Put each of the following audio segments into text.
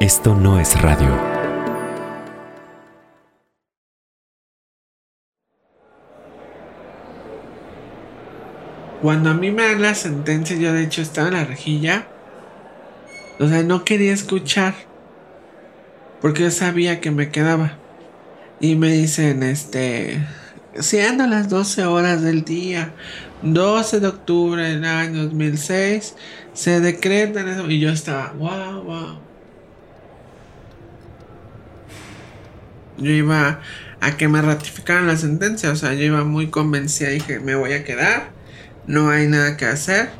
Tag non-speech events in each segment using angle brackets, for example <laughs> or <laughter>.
Esto no es radio. Cuando a mí me dan la sentencia, yo de hecho estaba en la rejilla. O sea, no quería escuchar. Porque yo sabía que me quedaba. Y me dicen, este, siendo las 12 horas del día, 12 de octubre del año 2006, se decretan eso. Y yo estaba, wow, wow. Yo iba a que me ratificaran la sentencia, o sea, yo iba muy convencida, dije, me voy a quedar, no hay nada que hacer,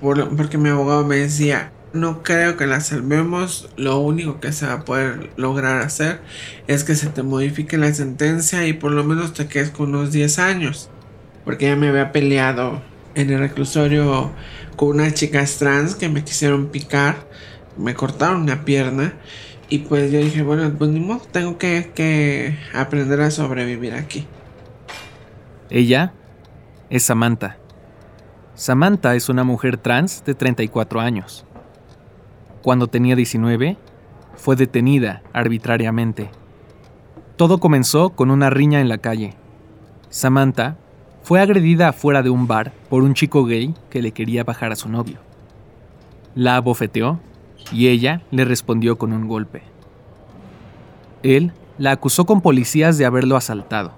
porque mi abogado me decía, no creo que la salvemos. Lo único que se va a poder lograr hacer es que se te modifique la sentencia y por lo menos te quedes con unos 10 años. Porque ya me había peleado en el reclusorio con unas chicas trans que me quisieron picar. Me cortaron una pierna. Y pues yo dije, bueno, pues ni modo, tengo que, que aprender a sobrevivir aquí. Ella es Samantha. Samantha es una mujer trans de 34 años cuando tenía 19, fue detenida arbitrariamente. Todo comenzó con una riña en la calle. Samantha fue agredida afuera de un bar por un chico gay que le quería bajar a su novio. La abofeteó y ella le respondió con un golpe. Él la acusó con policías de haberlo asaltado,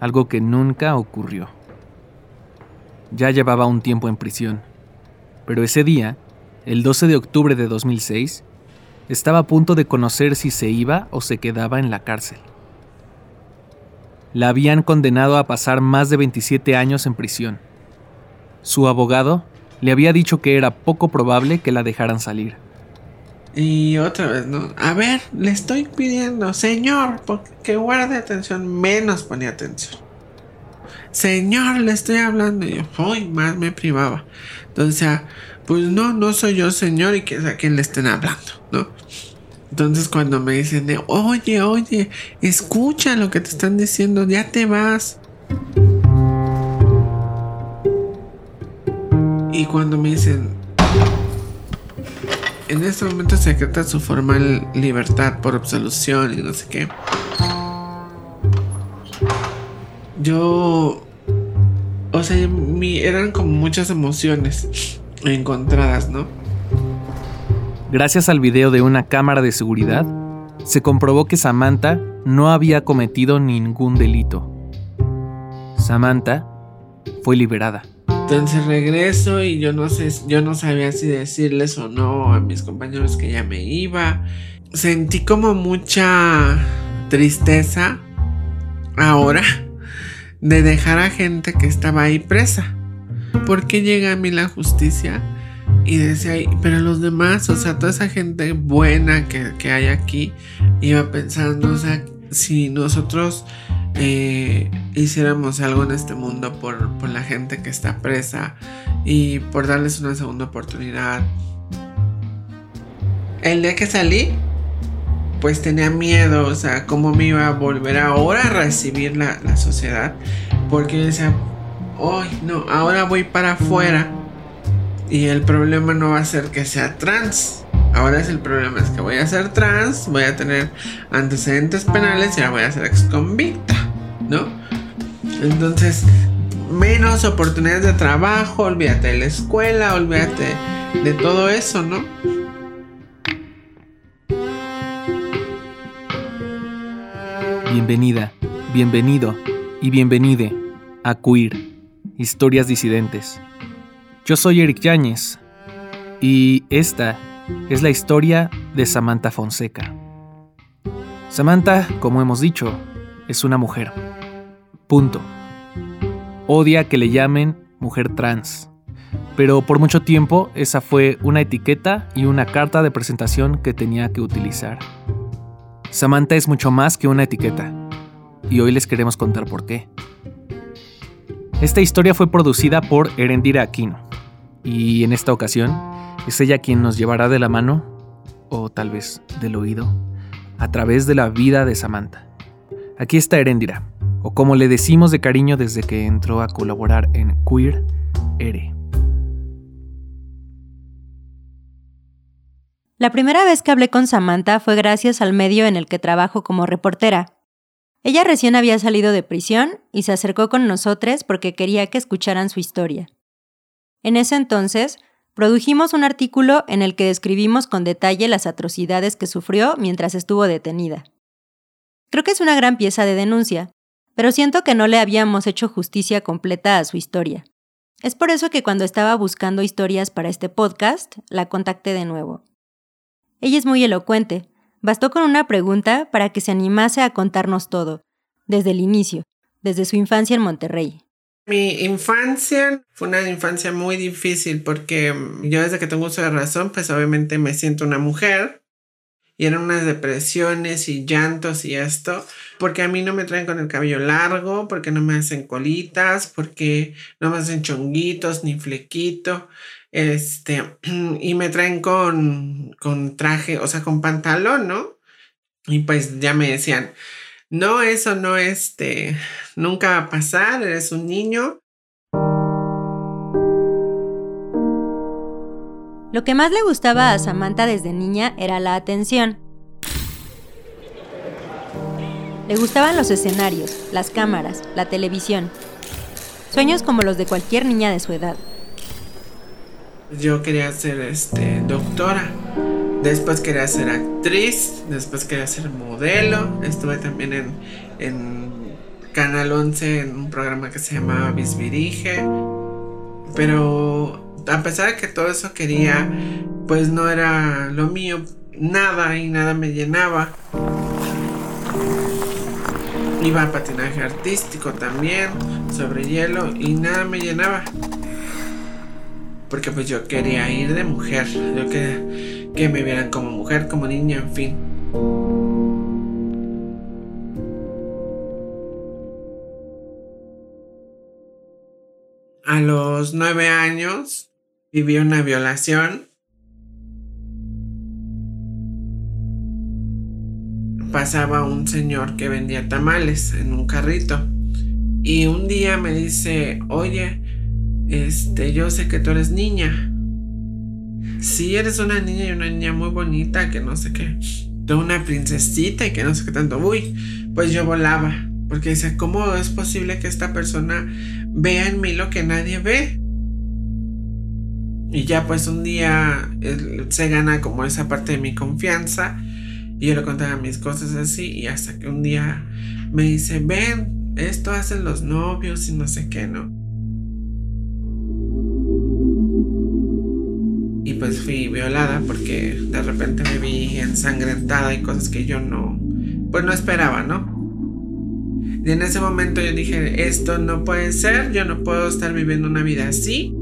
algo que nunca ocurrió. Ya llevaba un tiempo en prisión, pero ese día el 12 de octubre de 2006, estaba a punto de conocer si se iba o se quedaba en la cárcel. La habían condenado a pasar más de 27 años en prisión. Su abogado le había dicho que era poco probable que la dejaran salir. Y otra vez, ¿no? A ver, le estoy pidiendo, señor, que guarde atención, menos ponía atención. Señor, le estoy hablando. Y yo, más me privaba. Entonces, pues no, no soy yo, señor, y que es a quien le estén hablando, ¿no? Entonces cuando me dicen de, oye, oye, escucha lo que te están diciendo, ya te vas. Y cuando me dicen, en este momento se decreta su formal libertad por absolución y no sé qué. Yo, o sea, eran como muchas emociones encontradas, ¿no? Gracias al video de una cámara de seguridad, se comprobó que Samantha no había cometido ningún delito. Samantha fue liberada. Entonces regreso y yo no sé, yo no sabía si decirles o no a mis compañeros que ya me iba. Sentí como mucha tristeza ahora de dejar a gente que estaba ahí presa. ¿por qué llega a mí la justicia? Y decía, pero los demás, o sea, toda esa gente buena que, hay aquí, iba pensando, o sea, si nosotros hiciéramos algo en este mundo por, por la gente que está presa y por darles una segunda oportunidad. El día que salí, pues tenía miedo, o sea, cómo me iba a volver ahora a recibir la, la sociedad. Porque yo decía, Ay, no, ahora voy para afuera. Y el problema no va a ser que sea trans. Ahora es el problema es que voy a ser trans, voy a tener antecedentes penales y ahora voy a ser ex convicta, ¿no? Entonces, menos oportunidades de trabajo, olvídate de la escuela, olvídate de todo eso, ¿no? Bienvenida, bienvenido y bienvenide a Queer Historias Disidentes. Yo soy Eric Yáñez y esta es la historia de Samantha Fonseca. Samantha, como hemos dicho, es una mujer. Punto. Odia que le llamen mujer trans. Pero por mucho tiempo esa fue una etiqueta y una carta de presentación que tenía que utilizar. Samantha es mucho más que una etiqueta. Y hoy les queremos contar por qué. Esta historia fue producida por Erendira Aquino y en esta ocasión es ella quien nos llevará de la mano, o tal vez del oído, a través de la vida de Samantha. Aquí está Erendira, o como le decimos de cariño desde que entró a colaborar en Queer, Ere. La primera vez que hablé con Samantha fue gracias al medio en el que trabajo como reportera. Ella recién había salido de prisión y se acercó con nosotros porque quería que escucharan su historia. En ese entonces, produjimos un artículo en el que describimos con detalle las atrocidades que sufrió mientras estuvo detenida. Creo que es una gran pieza de denuncia, pero siento que no le habíamos hecho justicia completa a su historia. Es por eso que cuando estaba buscando historias para este podcast, la contacté de nuevo. Ella es muy elocuente, bastó con una pregunta para que se animase a contarnos todo, desde el inicio, desde su infancia en Monterrey. Mi infancia fue una infancia muy difícil porque yo desde que tengo uso de razón, pues obviamente me siento una mujer y eran unas depresiones y llantos y esto, porque a mí no me traen con el cabello largo, porque no me hacen colitas, porque no me hacen chonguitos ni flequito, este, <clears throat> y me traen con, con traje, o sea, con pantalón, ¿no? Y pues ya me decían, no, eso no, este, nunca va a pasar, eres un niño, Lo que más le gustaba a Samantha desde niña era la atención. Le gustaban los escenarios, las cámaras, la televisión. Sueños como los de cualquier niña de su edad. Yo quería ser este, doctora. Después quería ser actriz. Después quería ser modelo. Estuve también en, en Canal 11 en un programa que se llamaba Bisbirige. Pero a pesar de que todo eso quería, pues no era lo mío, nada y nada me llenaba. Iba a patinaje artístico también, sobre hielo, y nada me llenaba. Porque pues yo quería ir de mujer, yo quería que me vieran como mujer, como niña, en fin. A los nueve años vivió una violación. Pasaba un señor que vendía tamales en un carrito. Y un día me dice, oye, este, yo sé que tú eres niña. Si eres una niña y una niña muy bonita, que no sé qué, de una princesita y que no sé qué tanto. Uy, pues yo volaba. Porque dice, ¿cómo es posible que esta persona vea en mí lo que nadie ve? Y ya pues un día se gana como esa parte de mi confianza. Y yo le contaba mis cosas así. Y hasta que un día me dice, ven, esto hacen los novios y no sé qué, ¿no? Fui violada porque de repente me vi ensangrentada y cosas que yo no, pues no esperaba, ¿no? Y en ese momento yo dije, esto no puede ser, yo no puedo estar viviendo una vida así.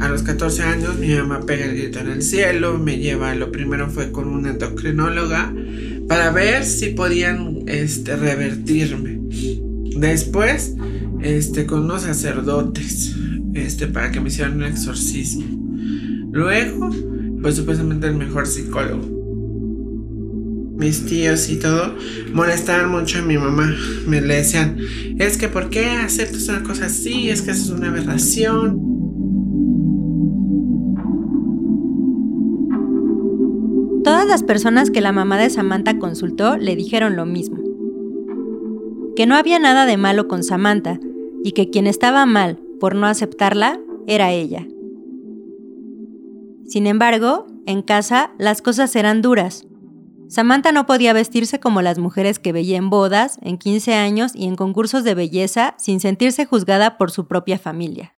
A los 14 años mi mamá pega el grito en el cielo, me lleva, lo primero fue con una endocrinóloga para ver si podían este, revertirme. Después, este, con unos sacerdotes, este, para que me hicieran un exorcismo. Luego, pues supuestamente el mejor psicólogo. Mis tíos y todo molestaban mucho a mi mamá. Me le decían, es que ¿por qué aceptas una cosa así? Es que eso es una aberración. Todas las personas que la mamá de Samantha consultó le dijeron lo mismo. Que no había nada de malo con Samantha y que quien estaba mal por no aceptarla era ella. Sin embargo, en casa las cosas eran duras. Samantha no podía vestirse como las mujeres que veía en bodas, en 15 años y en concursos de belleza sin sentirse juzgada por su propia familia.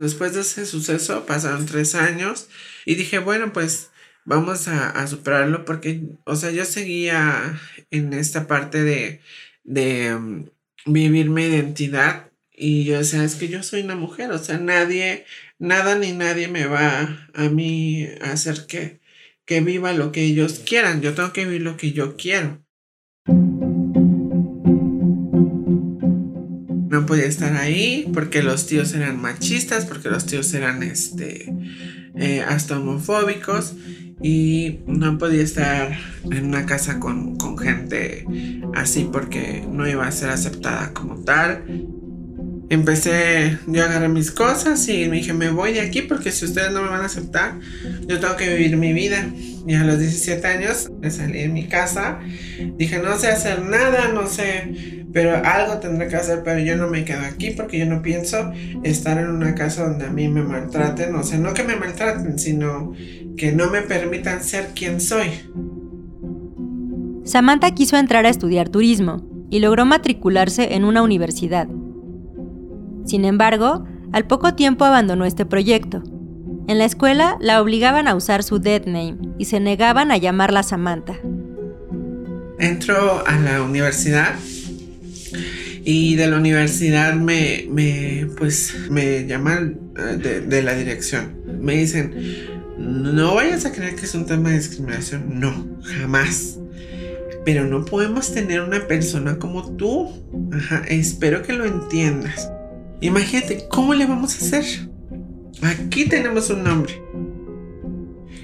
Después de ese suceso pasaron tres años y dije, bueno, pues vamos a, superarlo porque, o sea, yo seguía en esta parte de, de um, vivir mi identidad y yo, o sea, es que yo soy una mujer, o sea, nadie, nada ni nadie me va a mí a hacer que, que viva lo que ellos quieran, yo tengo que vivir lo que yo quiero. No podía estar ahí porque los tíos eran machistas, porque los tíos eran este, eh, hasta homofóbicos y no podía estar en una casa con, gente así porque no iba a ser aceptada como tal. Empecé, yo agarré mis cosas y me dije, me voy de aquí porque si ustedes no me van a aceptar, yo tengo que vivir mi vida. Y a los 17 años me salí de mi casa, dije, no sé hacer nada, no sé, pero algo tendré que hacer, pero yo no me quedo aquí porque yo no pienso estar en una casa donde a mí me maltraten, o sea, no que me maltraten, sino que no me permitan ser quien soy. Samantha quiso entrar a estudiar turismo y logró matricularse en una universidad. Sin embargo, al poco tiempo abandonó este proyecto. En la escuela la obligaban a usar su dead name y se negaban a llamarla Samantha. Entro a la universidad y de la universidad me, pues me llaman eh, de, la dirección. Me dicen, no vayas a creer que es un tema de discriminación. No, jamás. Pero no podemos tener una persona como tú. Espero que lo entiendas. Imagínate, ¿cómo le vamos a hacer? Aquí tenemos un nombre.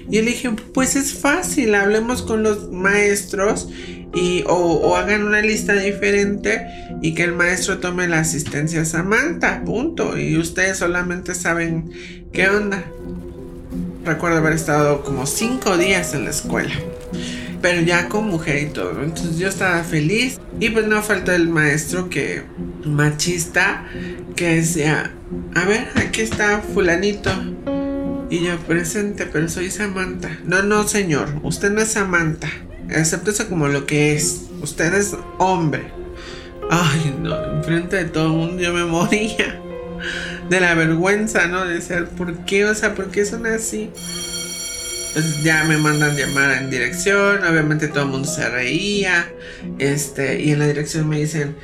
Y le dije, pues es fácil, hablemos con los maestros y, o, hagan una lista diferente y que el maestro tome la asistencia a Samantha, punto. Y ustedes solamente saben qué onda. Recuerdo haber estado como cinco días en la escuela pero ya con mujer y todo. Entonces yo estaba feliz y pues no faltó el maestro que machista que decía, a ver, aquí está fulanito. Y yo, presente, pero soy Samantha. No, no, señor, usted no es Samantha. eso como lo que es. Usted es hombre. Ay, no, enfrente de todo el mundo yo me moría. De la vergüenza, ¿no? De ser, ¿por qué? O sea, ¿por qué son así? Pues ya me mandan llamar en dirección, obviamente todo el mundo se reía, este, y en la dirección me dicen,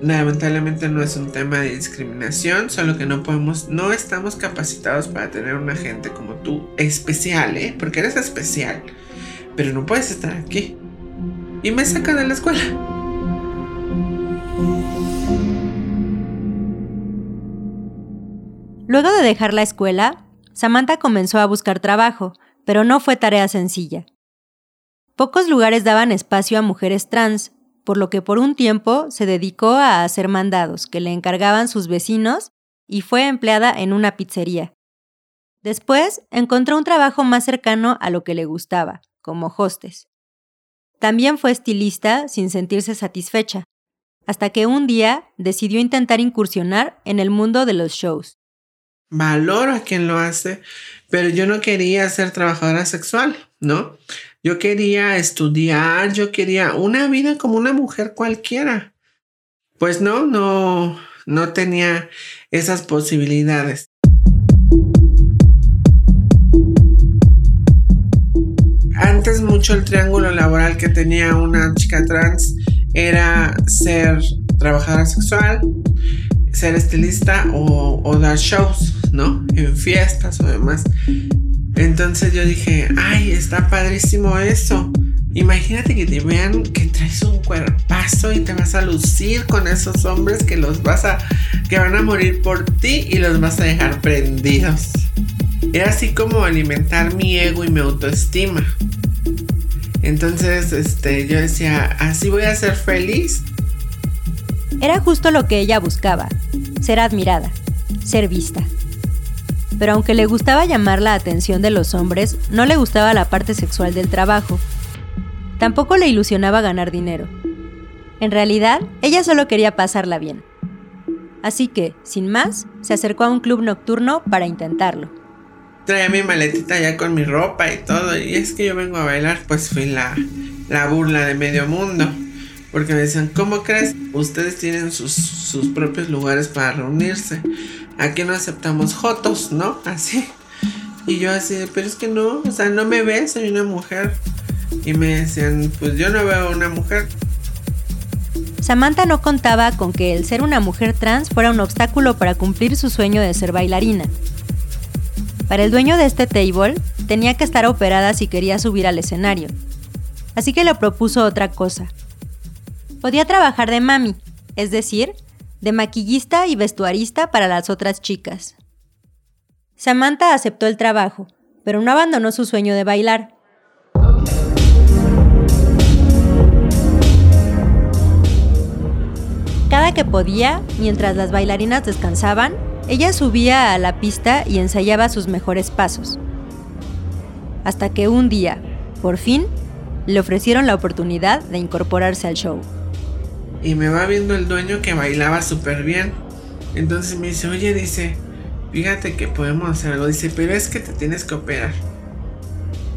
lamentablemente no es un tema de discriminación, solo que no podemos, no estamos capacitados para tener una gente como tú, especial, ¿eh? Porque eres especial, pero no puedes estar aquí. Y me sacan de la escuela. Luego de dejar la escuela, Samantha comenzó a buscar trabajo, pero no fue tarea sencilla. Pocos lugares daban espacio a mujeres trans, por lo que por un tiempo se dedicó a hacer mandados que le encargaban sus vecinos y fue empleada en una pizzería. Después encontró un trabajo más cercano a lo que le gustaba, como hostes. También fue estilista sin sentirse satisfecha, hasta que un día decidió intentar incursionar en el mundo de los shows. Valoro a quien lo hace, pero yo no quería ser trabajadora sexual, ¿no? Yo quería estudiar, yo quería una vida como una mujer cualquiera. Pues no, no, no tenía esas posibilidades. Antes mucho el triángulo laboral que tenía una chica trans era ser trabajadora sexual, ser estilista o, dar shows, ¿no? En fiestas o demás. Entonces yo dije, ay, está padrísimo eso. Imagínate que te vean que traes un cuerpazo y te vas a lucir con esos hombres que los vas a, que van a morir por ti y los vas a dejar prendidos. Era así como alimentar mi ego y mi autoestima. Entonces, este, yo decía, así voy a ser feliz era justo lo que ella buscaba, ser admirada, ser vista. Pero aunque le gustaba llamar la atención de los hombres, no le gustaba la parte sexual del trabajo. Tampoco le ilusionaba ganar dinero. En realidad, ella solo quería pasarla bien. Así que, sin más, se acercó a un club nocturno para intentarlo. Traía mi maletita ya con mi ropa y todo, y es que yo vengo a bailar, pues fui la, la burla de medio mundo. Porque me decían, ¿cómo crees? Ustedes tienen sus, sus propios lugares para reunirse. Aquí no aceptamos jotos, ¿no? Así. Y yo así, pero es que no, o sea, no me ves, soy una mujer. Y me decían, pues yo no veo una mujer. Samantha no contaba con que el ser una mujer trans fuera un obstáculo para cumplir su sueño de ser bailarina. Para el dueño de este table, tenía que estar operada si quería subir al escenario. Así que le propuso otra cosa, Podía trabajar de mami, es decir, de maquillista y vestuarista para las otras chicas. Samantha aceptó el trabajo, pero no abandonó su sueño de bailar. Cada que podía, mientras las bailarinas descansaban, ella subía a la pista y ensayaba sus mejores pasos. Hasta que un día, por fin, le ofrecieron la oportunidad de incorporarse al show. Y me va viendo el dueño que bailaba súper bien. Entonces me dice, oye, dice, fíjate que podemos hacer algo. Dice, pero es que te tienes que operar.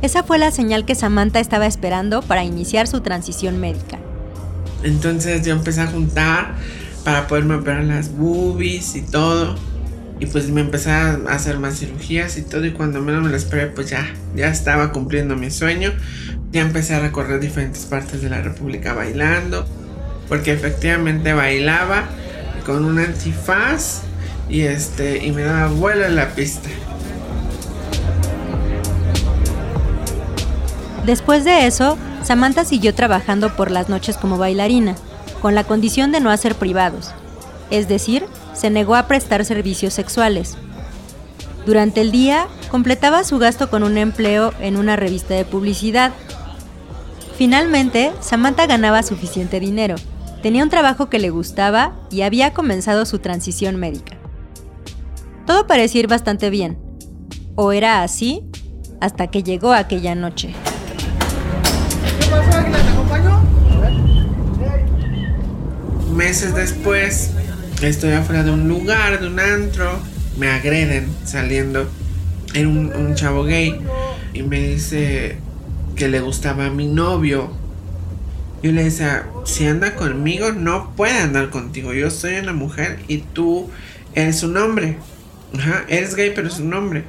Esa fue la señal que Samantha estaba esperando para iniciar su transición médica. Entonces yo empecé a juntar para poderme operar las boobies y todo. Y pues me empecé a hacer más cirugías y todo. Y cuando menos me lo esperé, pues ya, ya estaba cumpliendo mi sueño. Ya empecé a recorrer diferentes partes de la República bailando. Porque efectivamente bailaba con un antifaz y este y me daba vuelo en la pista. Después de eso, Samantha siguió trabajando por las noches como bailarina, con la condición de no hacer privados, es decir, se negó a prestar servicios sexuales. Durante el día, completaba su gasto con un empleo en una revista de publicidad. Finalmente, Samantha ganaba suficiente dinero, tenía un trabajo que le gustaba y había comenzado su transición médica. Todo parecía ir bastante bien, o era así, hasta que llegó aquella noche. Meses después, estoy afuera de un lugar, de un antro, me agreden saliendo. Era un, chavo gay y me dice que le gustaba a mi novio. Yo le decía, si anda conmigo, no puede andar contigo. Yo soy una mujer y tú eres un hombre. Ajá, eres gay, pero es un hombre.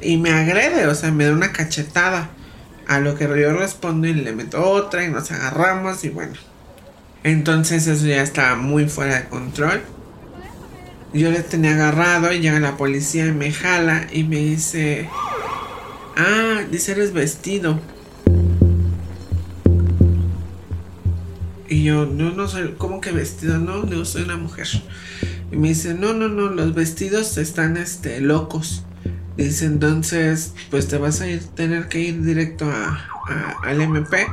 Y me agrede, o sea, me da una cachetada. A lo que yo respondo y le meto otra y nos agarramos y bueno. Entonces eso ya estaba muy fuera de control. Yo le tenía agarrado y llega la policía y me jala y me dice, ah, dice eres vestido. Y yo, no, no soy, ¿cómo que vestido? No, yo soy una mujer. Y me dice, no, no, no, los vestidos están, este, locos. Dice, entonces, pues te vas a ir, tener que ir directo a, al MP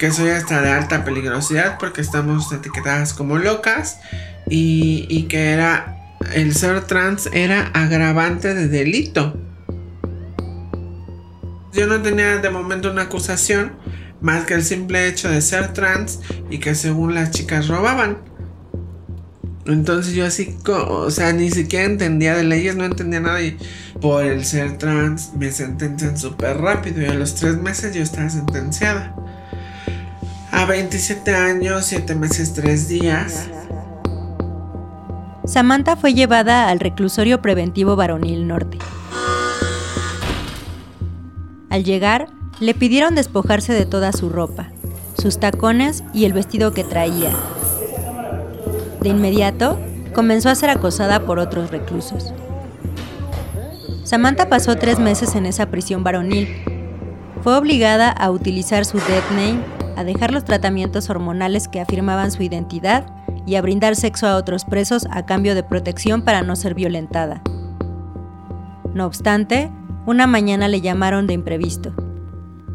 que soy hasta de alta peligrosidad porque estamos etiquetadas como locas y, que era el ser trans era agravante de delito. Yo no tenía de momento una acusación más que el simple hecho de ser trans y que según las chicas robaban. Entonces yo así, o sea, ni siquiera entendía de leyes, no entendía nada y por el ser trans me sentencian súper rápido y a los tres meses yo estaba sentenciada. A 27 años, 7 meses, 3 días. Samantha fue llevada al reclusorio preventivo varonil norte. Al llegar, le pidieron despojarse de toda su ropa, sus tacones y el vestido que traía. De inmediato, comenzó a ser acosada por otros reclusos. Samantha pasó tres meses en esa prisión varonil. Fue obligada a utilizar su dead name a dejar los tratamientos hormonales que afirmaban su identidad y a brindar sexo a otros presos a cambio de protección para no ser violentada. No obstante, una mañana le llamaron de imprevisto.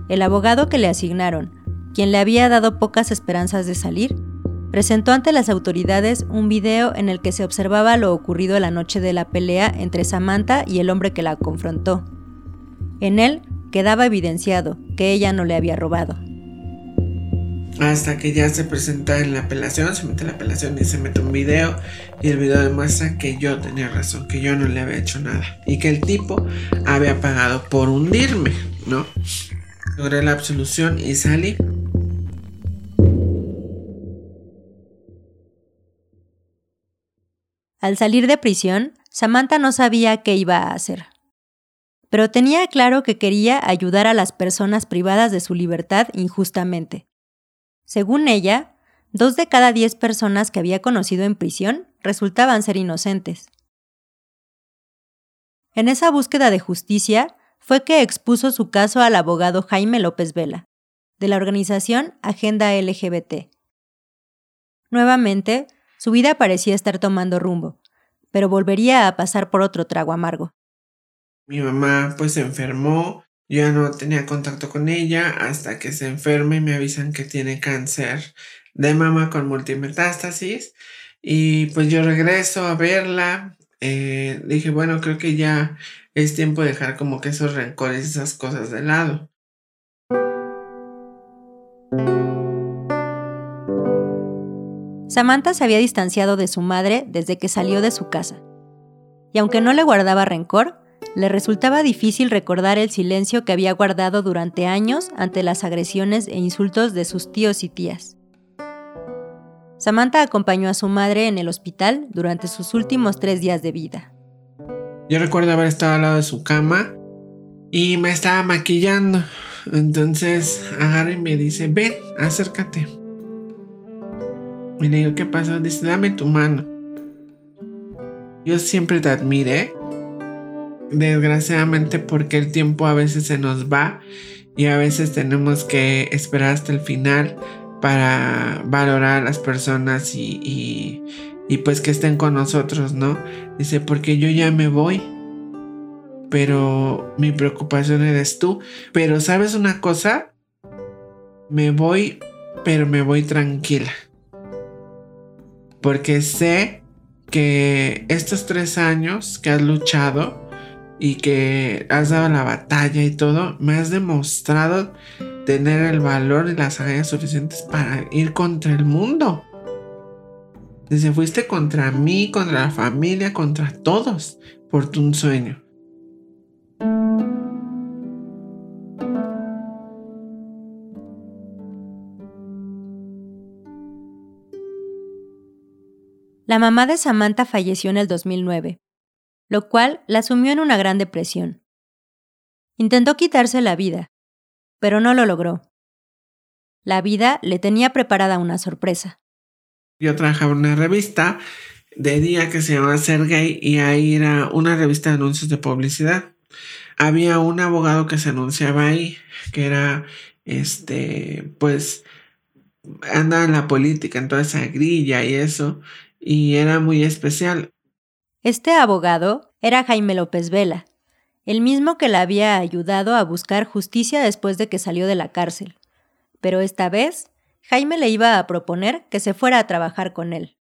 El abogado que le asignaron, quien le había dado pocas esperanzas de salir, presentó ante las autoridades un video en el que se observaba lo ocurrido la noche de la pelea entre Samantha y el hombre que la confrontó. En él quedaba evidenciado que ella no le había robado. Hasta que ya se presenta en la apelación, se mete la apelación y se mete un video y el video demuestra que yo tenía razón, que yo no le había hecho nada y que el tipo había pagado por hundirme, ¿no? Logré la absolución y salí. Al salir de prisión, Samantha no sabía qué iba a hacer. Pero tenía claro que quería ayudar a las personas privadas de su libertad injustamente. Según ella, dos de cada diez personas que había conocido en prisión resultaban ser inocentes. En esa búsqueda de justicia fue que expuso su caso al abogado Jaime López Vela, de la organización Agenda LGBT. Nuevamente, su vida parecía estar tomando rumbo, pero volvería a pasar por otro trago amargo. Mi mamá pues se enfermó yo ya no tenía contacto con ella hasta que se enferma y me avisan que tiene cáncer de mama con multimetástasis. Y pues yo regreso a verla. Eh, dije, bueno, creo que ya es tiempo de dejar como que esos rencores, esas cosas de lado. Samantha se había distanciado de su madre desde que salió de su casa. Y aunque no le guardaba rencor, le resultaba difícil recordar el silencio que había guardado durante años ante las agresiones e insultos de sus tíos y tías. Samantha acompañó a su madre en el hospital durante sus últimos tres días de vida. Yo recuerdo haber estado al lado de su cama y me estaba maquillando. Entonces agarra y me dice, ven, acércate. Y le digo, ¿qué pasó? Dice, dame tu mano. Yo siempre te admiré. Desgraciadamente porque el tiempo a veces se nos va y a veces tenemos que esperar hasta el final para valorar a las personas y, y, pues que estén con nosotros, ¿no? Dice, porque yo ya me voy, pero mi preocupación eres tú. Pero sabes una cosa, me voy, pero me voy tranquila porque sé que estos tres años que has luchado y que has dado la batalla y todo, me has demostrado tener el valor y las agallas suficientes para ir contra el mundo. Desde fuiste contra mí, contra la familia, contra todos, por tu sueño. La mamá de Samantha falleció en el 2009, lo cual la sumió en una gran depresión. Intentó quitarse la vida, pero no lo logró. La vida le tenía preparada una sorpresa. Yo trabajaba en una revista de día que se llamaba Ser Gay y ahí era una revista de anuncios de publicidad. Había un abogado que se anunciaba ahí, que era, este, pues, anda en la política, en toda esa grilla y eso, y era muy especial. Este abogado era Jaime López Vela, el mismo que la había ayudado a buscar justicia después de que salió de la cárcel. Pero esta vez, Jaime le iba a proponer que se fuera a trabajar con él.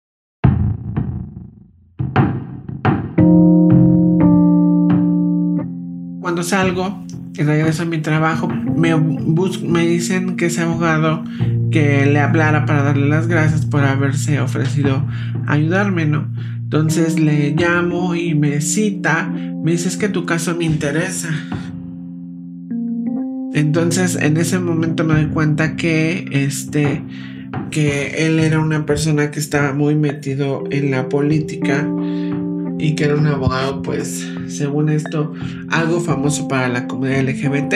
Cuando salgo y regreso a mi trabajo, me, me dicen que ese abogado que le hablara para darle las gracias por haberse ofrecido ayudarme, ¿no? Entonces le llamo y me cita, me dice es que tu caso me interesa. Entonces en ese momento me doy cuenta que este que él era una persona que estaba muy metido en la política y que era un abogado pues según esto algo famoso para la comunidad LGBT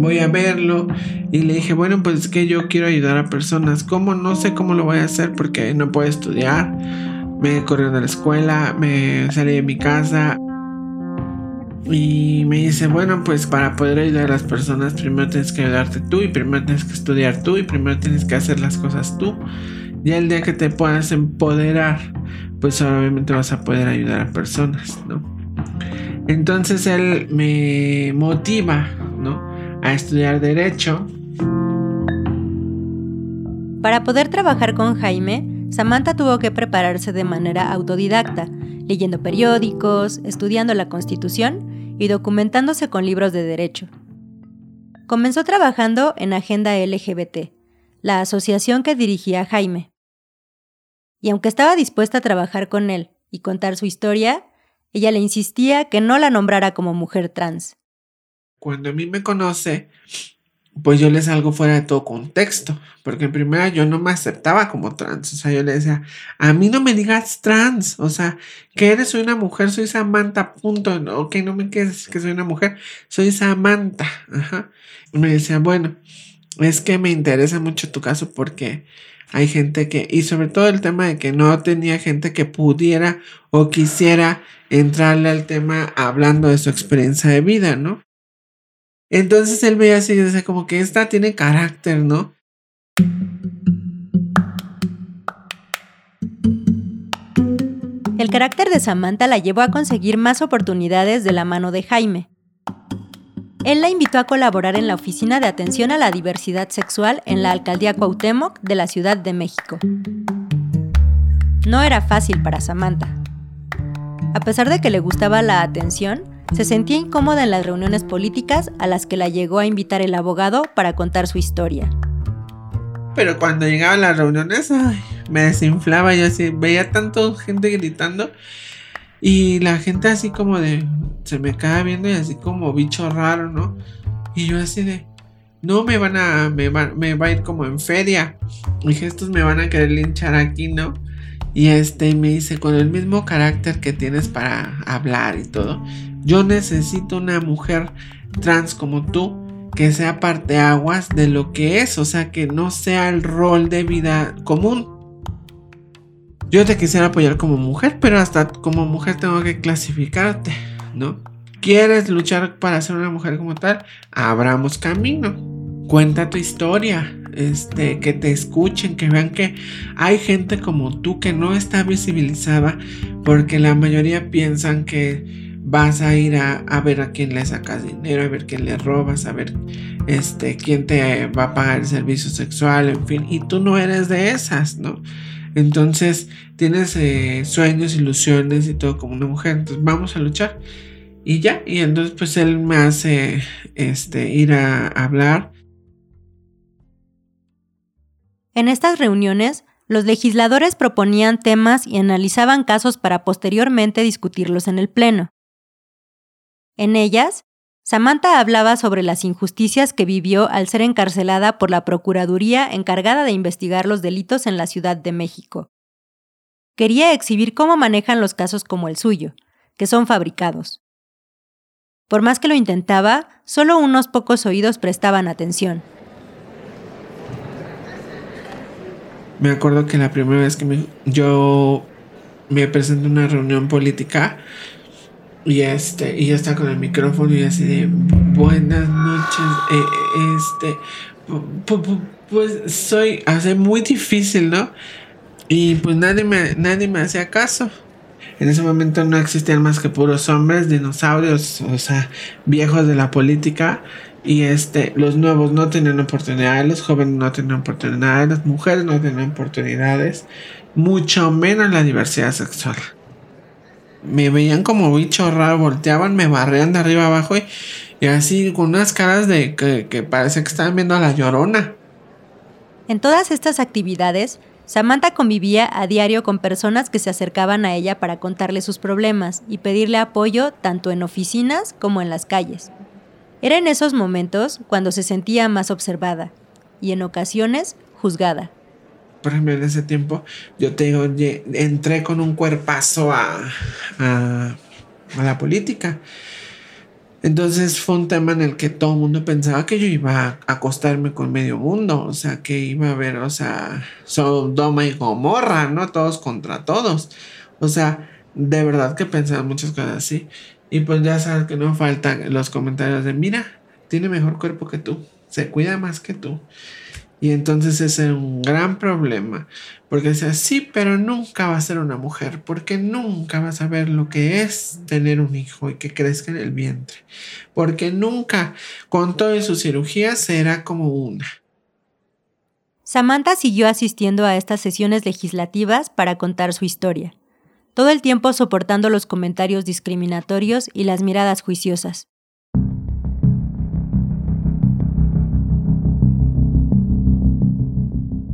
voy a verlo. Y le dije, bueno, pues es que yo quiero ayudar a personas. ¿Cómo? No sé cómo lo voy a hacer porque no puedo estudiar. Me corrieron de la escuela, me salí de mi casa. Y me dice, bueno, pues para poder ayudar a las personas, primero tienes que ayudarte tú y primero tienes que estudiar tú y primero tienes que hacer las cosas tú. Ya el día que te puedas empoderar, pues obviamente vas a poder ayudar a personas, ¿no? Entonces él me motiva, ¿no? a estudiar derecho. Para poder trabajar con Jaime, Samantha tuvo que prepararse de manera autodidacta, leyendo periódicos, estudiando la Constitución y documentándose con libros de derecho. Comenzó trabajando en Agenda LGBT, la asociación que dirigía Jaime. Y aunque estaba dispuesta a trabajar con él y contar su historia, ella le insistía que no la nombrara como mujer trans cuando a mí me conoce, pues yo le salgo fuera de todo contexto, porque en primera yo no me aceptaba como trans, o sea, yo le decía, a mí no me digas trans, o sea, que eres, soy una mujer, soy Samantha, punto, ok, no me quedes que soy una mujer, soy Samantha, ajá. Y me decía, bueno, es que me interesa mucho tu caso porque hay gente que, y sobre todo el tema de que no tenía gente que pudiera o quisiera entrarle al tema hablando de su experiencia de vida, ¿no? Entonces él veía así, como que esta tiene carácter, ¿no? El carácter de Samantha la llevó a conseguir más oportunidades de la mano de Jaime. él la invitó a colaborar en la Oficina de Atención a la Diversidad Sexual en la Alcaldía Cuauhtémoc de la Ciudad de México. No era fácil para Samantha. A pesar de que le gustaba la atención, se sentía incómoda en las reuniones políticas a las que la llegó a invitar el abogado para contar su historia. Pero cuando llegaba a las reuniones, me desinflaba. Yo así, veía tanta gente gritando. Y la gente así como de. Se me queda viendo y así como bicho raro, ¿no? Y yo así de. No me van a. Me va, me va a ir como en feria. Dije, estos me van a querer linchar aquí, ¿no? Y este me dice, con el mismo carácter que tienes para hablar y todo. Yo necesito una mujer trans como tú que sea aguas de lo que es, o sea, que no sea el rol de vida común. Yo te quisiera apoyar como mujer, pero hasta como mujer tengo que clasificarte, ¿no? ¿Quieres luchar para ser una mujer como tal? Abramos camino. Cuenta tu historia, este, que te escuchen, que vean que hay gente como tú que no está visibilizada porque la mayoría piensan que vas a ir a, ver a quién le sacas dinero, a ver quién le robas, a ver este, quién te va a pagar el servicio sexual, en fin, y tú no eres de esas, ¿no? Entonces tienes eh, sueños, ilusiones y todo como una mujer, entonces vamos a luchar. Y ya, y entonces pues él me hace este, ir a hablar. En estas reuniones, los legisladores proponían temas y analizaban casos para posteriormente discutirlos en el Pleno. En ellas, Samantha hablaba sobre las injusticias que vivió al ser encarcelada por la Procuraduría encargada de investigar los delitos en la Ciudad de México. Quería exhibir cómo manejan los casos como el suyo, que son fabricados. Por más que lo intentaba, solo unos pocos oídos prestaban atención. Me acuerdo que la primera vez que yo me presenté en una reunión política, y este, y ya está con el micrófono y así de buenas noches. Eh, este, pues soy, hace muy difícil, ¿no? Y pues nadie me, nadie me hacía caso. En ese momento no existían más que puros hombres, dinosaurios, o sea, viejos de la política. Y este, los nuevos no tenían oportunidades, los jóvenes no tenían oportunidades, las mujeres no tenían oportunidades, mucho menos la diversidad sexual me veían como bicho raro, volteaban, me barrean de arriba abajo y, así con unas caras de que, que parece que estaban viendo a la llorona. En todas estas actividades, Samantha convivía a diario con personas que se acercaban a ella para contarle sus problemas y pedirle apoyo tanto en oficinas como en las calles. Era en esos momentos cuando se sentía más observada y en ocasiones juzgada por ejemplo, en ese tiempo, yo te digo, entré con un cuerpazo a, a, la política. Entonces fue un tema en el que todo el mundo pensaba que yo iba a acostarme con medio mundo, o sea, que iba a haber, o sea, Sodoma y Gomorra, ¿no? Todos contra todos. O sea, de verdad que pensaba muchas cosas así. Y pues ya sabes que no faltan los comentarios de, mira, tiene mejor cuerpo que tú, se cuida más que tú. Y entonces es un gran problema, porque dice, sí, pero nunca va a ser una mujer, porque nunca va a saber lo que es tener un hijo y que crezca en el vientre, porque nunca, con todas sus cirugías, será como una. Samantha siguió asistiendo a estas sesiones legislativas para contar su historia, todo el tiempo soportando los comentarios discriminatorios y las miradas juiciosas.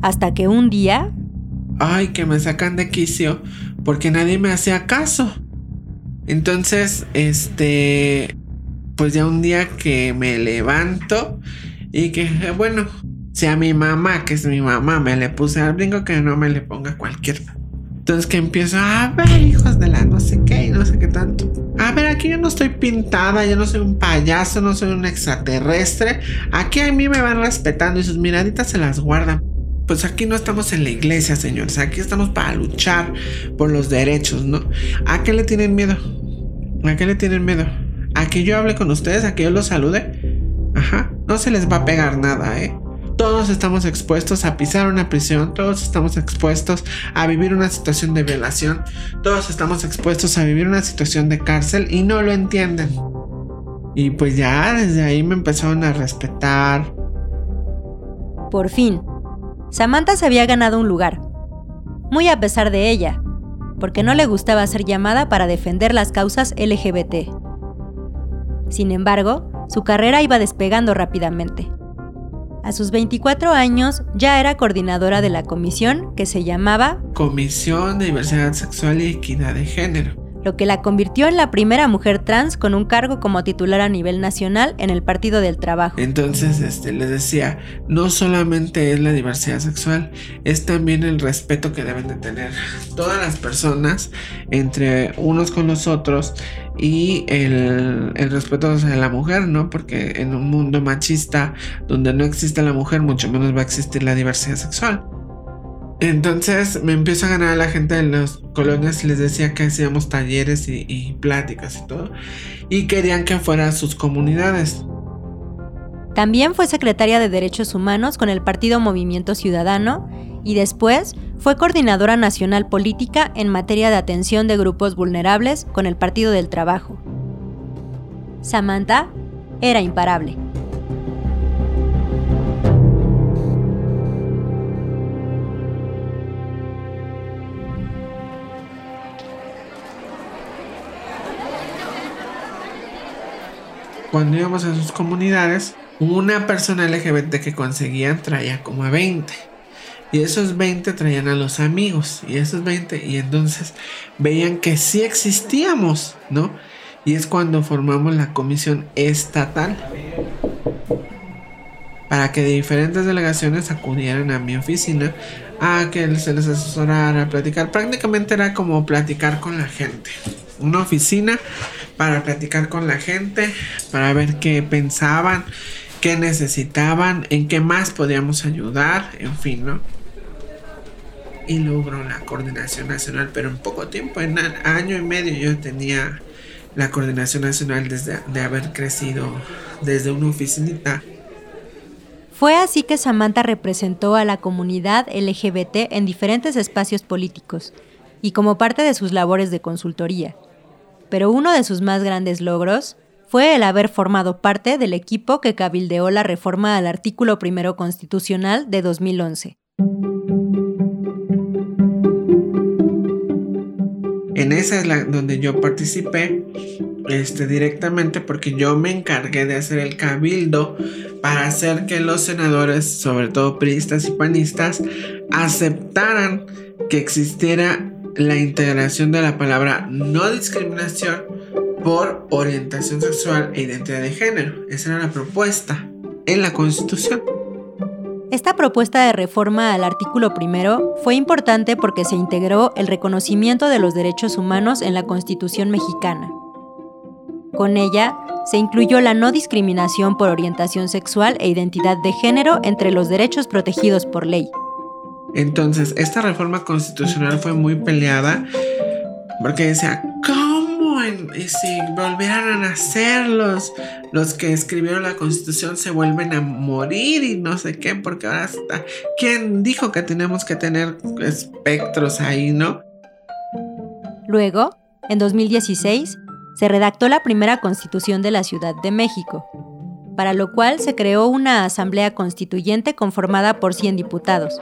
Hasta que un día... Ay, que me sacan de quicio porque nadie me hacía caso. Entonces, este, pues ya un día que me levanto y que, bueno, si a mi mamá, que es mi mamá, me le puse al brinco, que no me le ponga cualquier. Entonces que empiezo a ver, hijos de la no sé qué y no sé qué tanto. A ver, aquí yo no estoy pintada, yo no soy un payaso, no soy un extraterrestre. Aquí a mí me van respetando y sus miraditas se las guardan pues aquí no estamos en la iglesia, señores. Aquí estamos para luchar por los derechos, ¿no? ¿A qué le tienen miedo? ¿A qué le tienen miedo? ¿A que yo hable con ustedes? ¿A que yo los salude? Ajá. No se les va a pegar nada, ¿eh? Todos estamos expuestos a pisar una prisión, todos estamos expuestos a vivir una situación de violación, todos estamos expuestos a vivir una situación de cárcel y no lo entienden. Y pues ya desde ahí me empezaron a respetar. Por fin, Samantha se había ganado un lugar, muy a pesar de ella, porque no le gustaba ser llamada para defender las causas LGBT. Sin embargo, su carrera iba despegando rápidamente. A sus 24 años ya era coordinadora de la comisión que se llamaba Comisión de Diversidad Sexual y Equidad de Género lo que la convirtió en la primera mujer trans con un cargo como titular a nivel nacional en el Partido del Trabajo. Entonces, este, les decía, no solamente es la diversidad sexual, es también el respeto que deben de tener todas las personas entre unos con los otros y el, el respeto hacia la mujer, ¿no? Porque en un mundo machista donde no existe la mujer, mucho menos va a existir la diversidad sexual. Entonces me empiezo a ganar a la gente de las colonias y les decía que hacíamos talleres y, pláticas y todo. Y querían que fuera a sus comunidades. También fue secretaria de Derechos Humanos con el Partido Movimiento Ciudadano y después fue coordinadora nacional política en materia de atención de grupos vulnerables con el Partido del Trabajo. Samantha era imparable. Cuando íbamos a sus comunidades, una persona LGBT que conseguían traía como a 20. Y esos 20 traían a los amigos. Y esos 20, y entonces veían que sí existíamos, ¿no? Y es cuando formamos la comisión estatal. Para que diferentes delegaciones acudieran a mi oficina a que se les asesorara, a platicar. Prácticamente era como platicar con la gente. Una oficina para platicar con la gente, para ver qué pensaban, qué necesitaban, en qué más podíamos ayudar, en fin, ¿no? Y logró la coordinación nacional, pero en poco tiempo, en año y medio yo tenía la coordinación nacional desde de haber crecido desde una oficinita. Fue así que Samantha representó a la comunidad LGBT en diferentes espacios políticos y como parte de sus labores de consultoría pero uno de sus más grandes logros fue el haber formado parte del equipo que cabildeó la reforma al artículo primero constitucional de 2011. En esa es la donde yo participé este, directamente porque yo me encargué de hacer el cabildo para hacer que los senadores, sobre todo priistas y panistas, aceptaran que existiera la integración de la palabra no discriminación por orientación sexual e identidad de género. Esa era la propuesta en la Constitución. Esta propuesta de reforma al artículo primero fue importante porque se integró el reconocimiento de los derechos humanos en la Constitución mexicana. Con ella se incluyó la no discriminación por orientación sexual e identidad de género entre los derechos protegidos por ley. Entonces, esta reforma constitucional fue muy peleada porque decía, ¿cómo si volvieran a nacer los, los que escribieron la constitución se vuelven a morir y no sé qué? Porque ahora está, ¿quién dijo que tenemos que tener espectros ahí, no? Luego, en 2016, se redactó la primera constitución de la Ciudad de México, para lo cual se creó una asamblea constituyente conformada por 100 diputados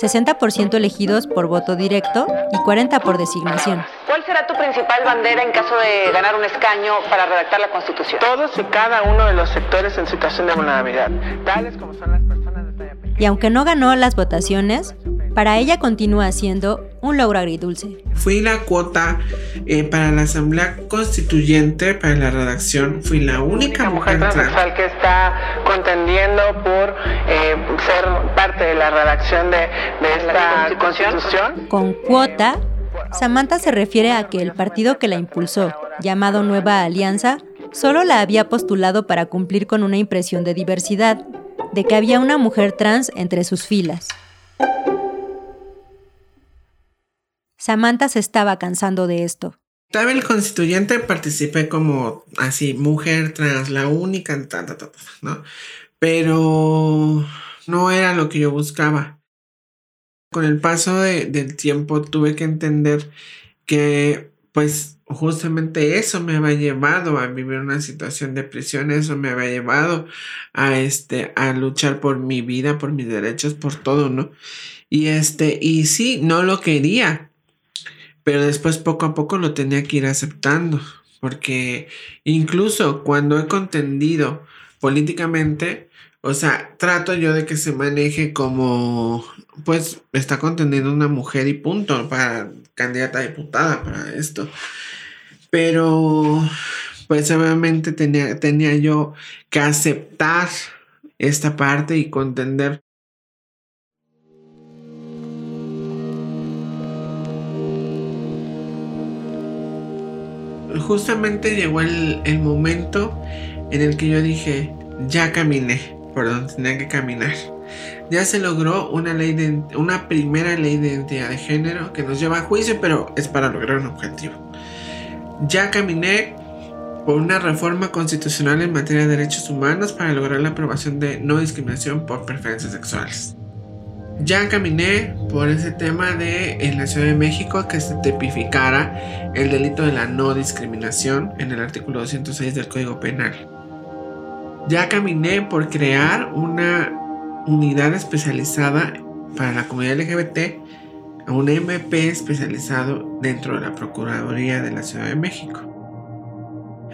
60% elegidos por voto directo y 40% por designación. ¿Cuál será tu principal bandera en caso de ganar un escaño para redactar la Constitución? Todos y cada uno de los sectores en situación de vulnerabilidad, tales como son las personas de talla Y aunque no ganó las votaciones, para ella continúa siendo un logro agridulce. Fui la cuota eh, para la Asamblea Constituyente, para la redacción, fui la única, mujer, transexual que está contendiendo por eh, ser parte de la redacción de, de esta constitución. Con cuota, Samantha se refiere a que el partido que la impulsó, llamado Nueva Alianza, solo la había postulado para cumplir con una impresión de diversidad, de que había una mujer trans entre sus filas. Samantha se estaba cansando de esto. Estaba el constituyente, participé como así, mujer trans, la única, ¿no? Pero no era lo que yo buscaba. Con el paso del tiempo tuve que entender que, pues, justamente eso me había llevado a vivir una situación de prisión, eso me había llevado a este a luchar por mi vida, por mis derechos, por todo, ¿no? Y este y sí, no lo quería. Pero después poco a poco lo tenía que ir aceptando, porque incluso cuando he contendido políticamente, o sea, trato yo de que se maneje como, pues, está contendiendo una mujer y punto, para candidata a diputada, para esto. Pero, pues, obviamente tenía, tenía yo que aceptar esta parte y contender justamente llegó el, momento en el que yo dije, ya caminé por donde tenía que caminar. Ya se logró una, ley una primera ley de identidad de género que nos lleva a juicio, pero es para lograr un objetivo. Ya caminé por una reforma constitucional en materia de derechos humanos para lograr la aprobación de no discriminación por preferencias sexuales. Ya caminé por ese tema de en la Ciudad de México que se tipificara el delito de la no discriminación en el artículo 206 del Código Penal. Ya caminé por crear una unidad especializada para la comunidad LGBT, un MP especializado dentro de la Procuraduría de la Ciudad de México.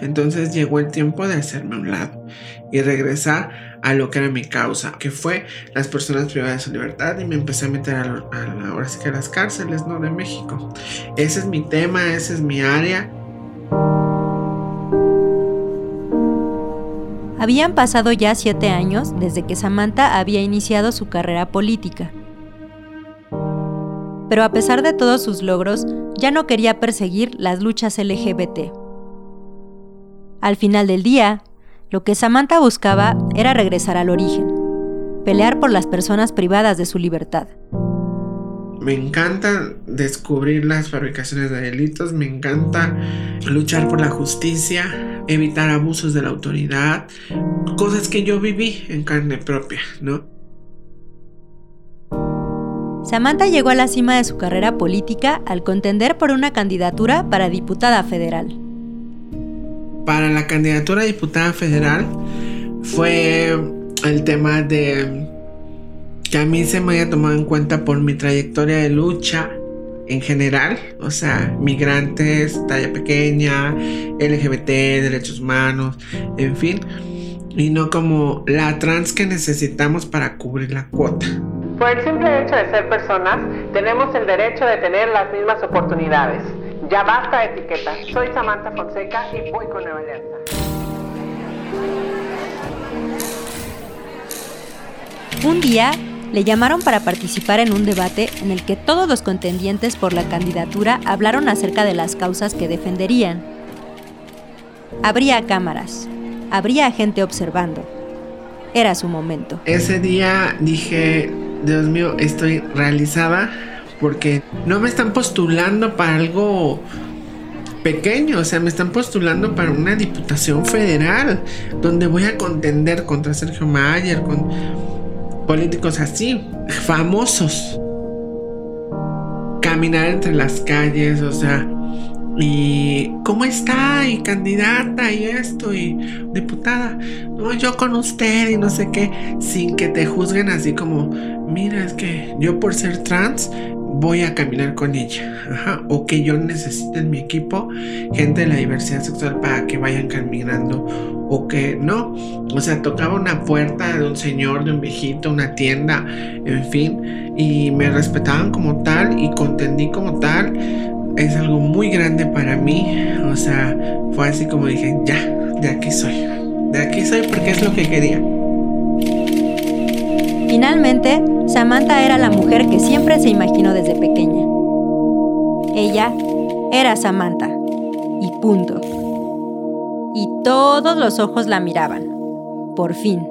Entonces llegó el tiempo de hacerme un lado y regresar a lo que era mi causa, que fue las personas privadas de su libertad y me empecé a meter a, ahora sí que a las cárceles ¿no? de México. Ese es mi tema, ese es mi área Habían pasado ya siete años desde que Samantha había iniciado su carrera política. Pero a pesar de todos sus logros, ya no quería perseguir las luchas LGBT. Al final del día, lo que Samantha buscaba era regresar al origen, pelear por las personas privadas de su libertad. Me encanta descubrir las fabricaciones de delitos, me encanta luchar por la justicia, evitar abusos de la autoridad, cosas que yo viví en carne propia, ¿no? Samantha llegó a la cima de su carrera política al contender por una candidatura para diputada federal. Para la candidatura a diputada federal fue el tema de que a mí se me haya tomado en cuenta por mi trayectoria de lucha en general, o sea, migrantes, talla pequeña, LGBT, derechos humanos, en fin, y no como la trans que necesitamos para cubrir la cuota. Por el simple hecho de ser personas, tenemos el derecho de tener las mismas oportunidades. Ya basta de etiquetas. Soy Samantha Fonseca y voy con Nueva Alianza. Un día le llamaron para participar en un debate en el que todos los contendientes por la candidatura hablaron acerca de las causas que defenderían. Habría cámaras, habría gente observando. Era su momento. Ese día dije, Dios mío, estoy realizada porque no me están postulando para algo pequeño, o sea, me están postulando para una diputación federal, donde voy a contender contra Sergio Mayer, con políticos así, famosos. Caminar entre las calles, o sea, y ¿cómo está? Y candidata y esto y diputada. No, yo con usted y no sé qué, sin que te juzguen así como, mira, es que yo por ser trans voy a caminar con ella. O que yo necesite en mi equipo gente de la diversidad sexual para que vayan caminando. O que no. O sea, tocaba una puerta de un señor, de un viejito, una tienda, en fin. Y me respetaban como tal y contendí como tal. Es algo muy grande para mí. O sea, fue así como dije, ya, de aquí soy. De aquí soy porque es lo que quería. Finalmente, Samantha era la mujer que siempre se imaginó desde pequeña. Ella era Samantha. Y punto. Y todos los ojos la miraban. Por fin.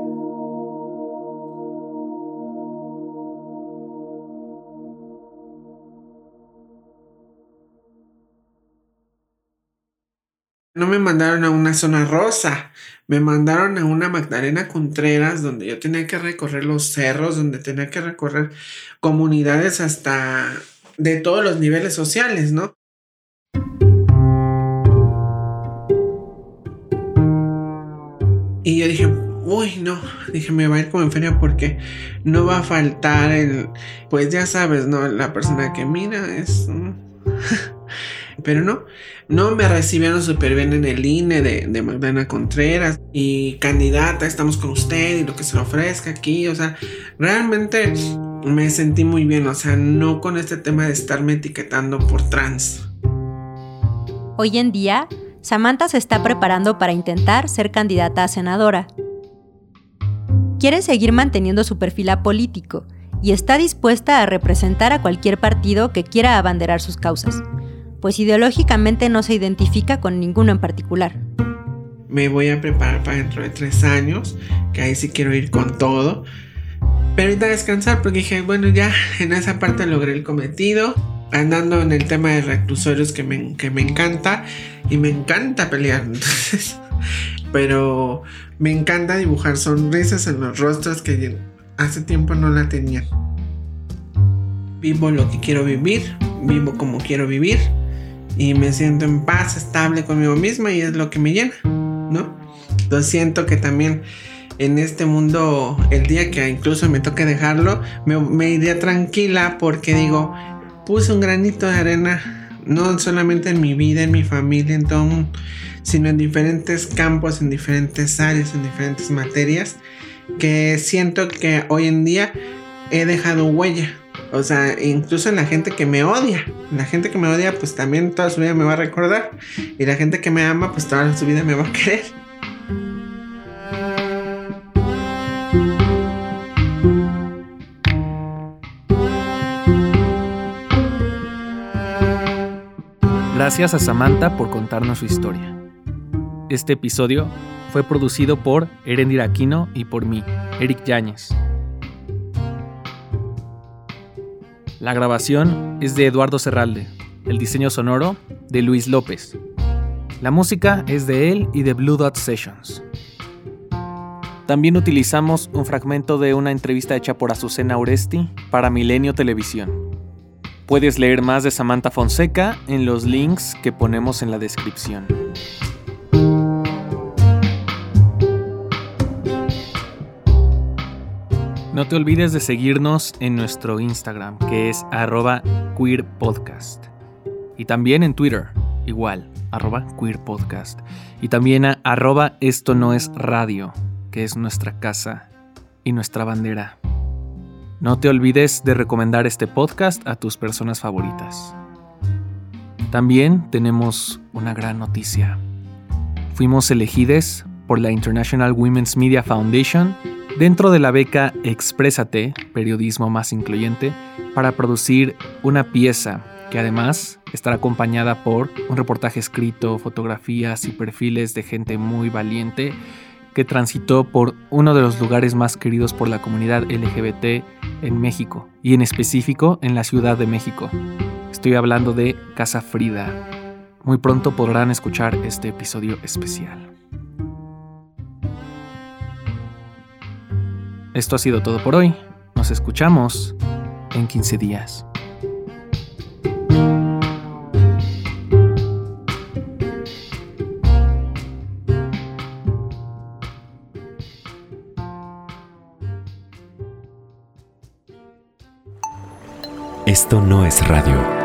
No me mandaron a una zona rosa, me mandaron a una Magdalena Contreras donde yo tenía que recorrer los cerros, donde tenía que recorrer comunidades hasta de todos los niveles sociales, ¿no? Y yo dije, uy, no, dije, me va a ir como en feria porque no va a faltar el, pues ya sabes, ¿no? La persona que mira es... <laughs> Pero no, no me recibieron súper bien en el INE de, de, Magdalena Contreras y candidata, estamos con usted y lo que se le ofrezca aquí, o sea, realmente me sentí muy bien, o sea, no con este tema de estarme etiquetando por trans. Hoy en día, Samantha se está preparando para intentar ser candidata a senadora. Quiere seguir manteniendo su perfil apolítico y está dispuesta a representar a cualquier partido que quiera abanderar sus causas, pues ideológicamente no se identifica con ninguno en particular. Me voy a preparar para dentro de tres años, que ahí sí quiero ir con todo. Pero ahorita descansar porque dije, bueno, ya en esa parte logré el cometido. Andando en el tema de reclusorios que me, que me encanta. Y me encanta pelear. <laughs> Entonces, pero me encanta dibujar sonrisas en los rostros que hace tiempo no la tenían. Vivo lo que quiero vivir, vivo como quiero vivir y me siento en paz, estable conmigo misma y es lo que me llena, ¿no? Entonces siento que también en este mundo, el día que incluso me toque dejarlo, me, me iría tranquila porque digo, puse un granito de arena, no solamente en mi vida, en mi familia, en todo mundo, sino en diferentes campos, en diferentes áreas, en diferentes materias, que siento que hoy en día he dejado huella. O sea, incluso en la gente que me odia. La gente que me odia, pues también toda su vida me va a recordar. Y la gente que me ama, pues toda su vida me va a querer. Gracias a Samantha por contarnos su historia. Este episodio fue producido por Erendir Aquino y por mí, Eric Yáñez. La grabación es de Eduardo Serralde, el diseño sonoro de Luis López. La música es de él y de Blue Dot Sessions. También utilizamos un fragmento de una entrevista hecha por Azucena Oresti para Milenio Televisión. Puedes leer más de Samantha Fonseca en los links que ponemos en la descripción. No te olvides de seguirnos en nuestro Instagram, que es arroba queerpodcast. Y también en Twitter, igual, arroba queerpodcast. Y también a arroba esto no es radio, que es nuestra casa y nuestra bandera. No te olvides de recomendar este podcast a tus personas favoritas. También tenemos una gran noticia. Fuimos elegidos por la International Women's Media Foundation dentro de la beca Exprésate, periodismo más incluyente, para producir una pieza que además estará acompañada por un reportaje escrito, fotografías y perfiles de gente muy valiente que transitó por uno de los lugares más queridos por la comunidad LGBT en México y en específico en la Ciudad de México. Estoy hablando de Casa Frida. Muy pronto podrán escuchar este episodio especial. Esto ha sido todo por hoy. Nos escuchamos en 15 días. Esto no es radio.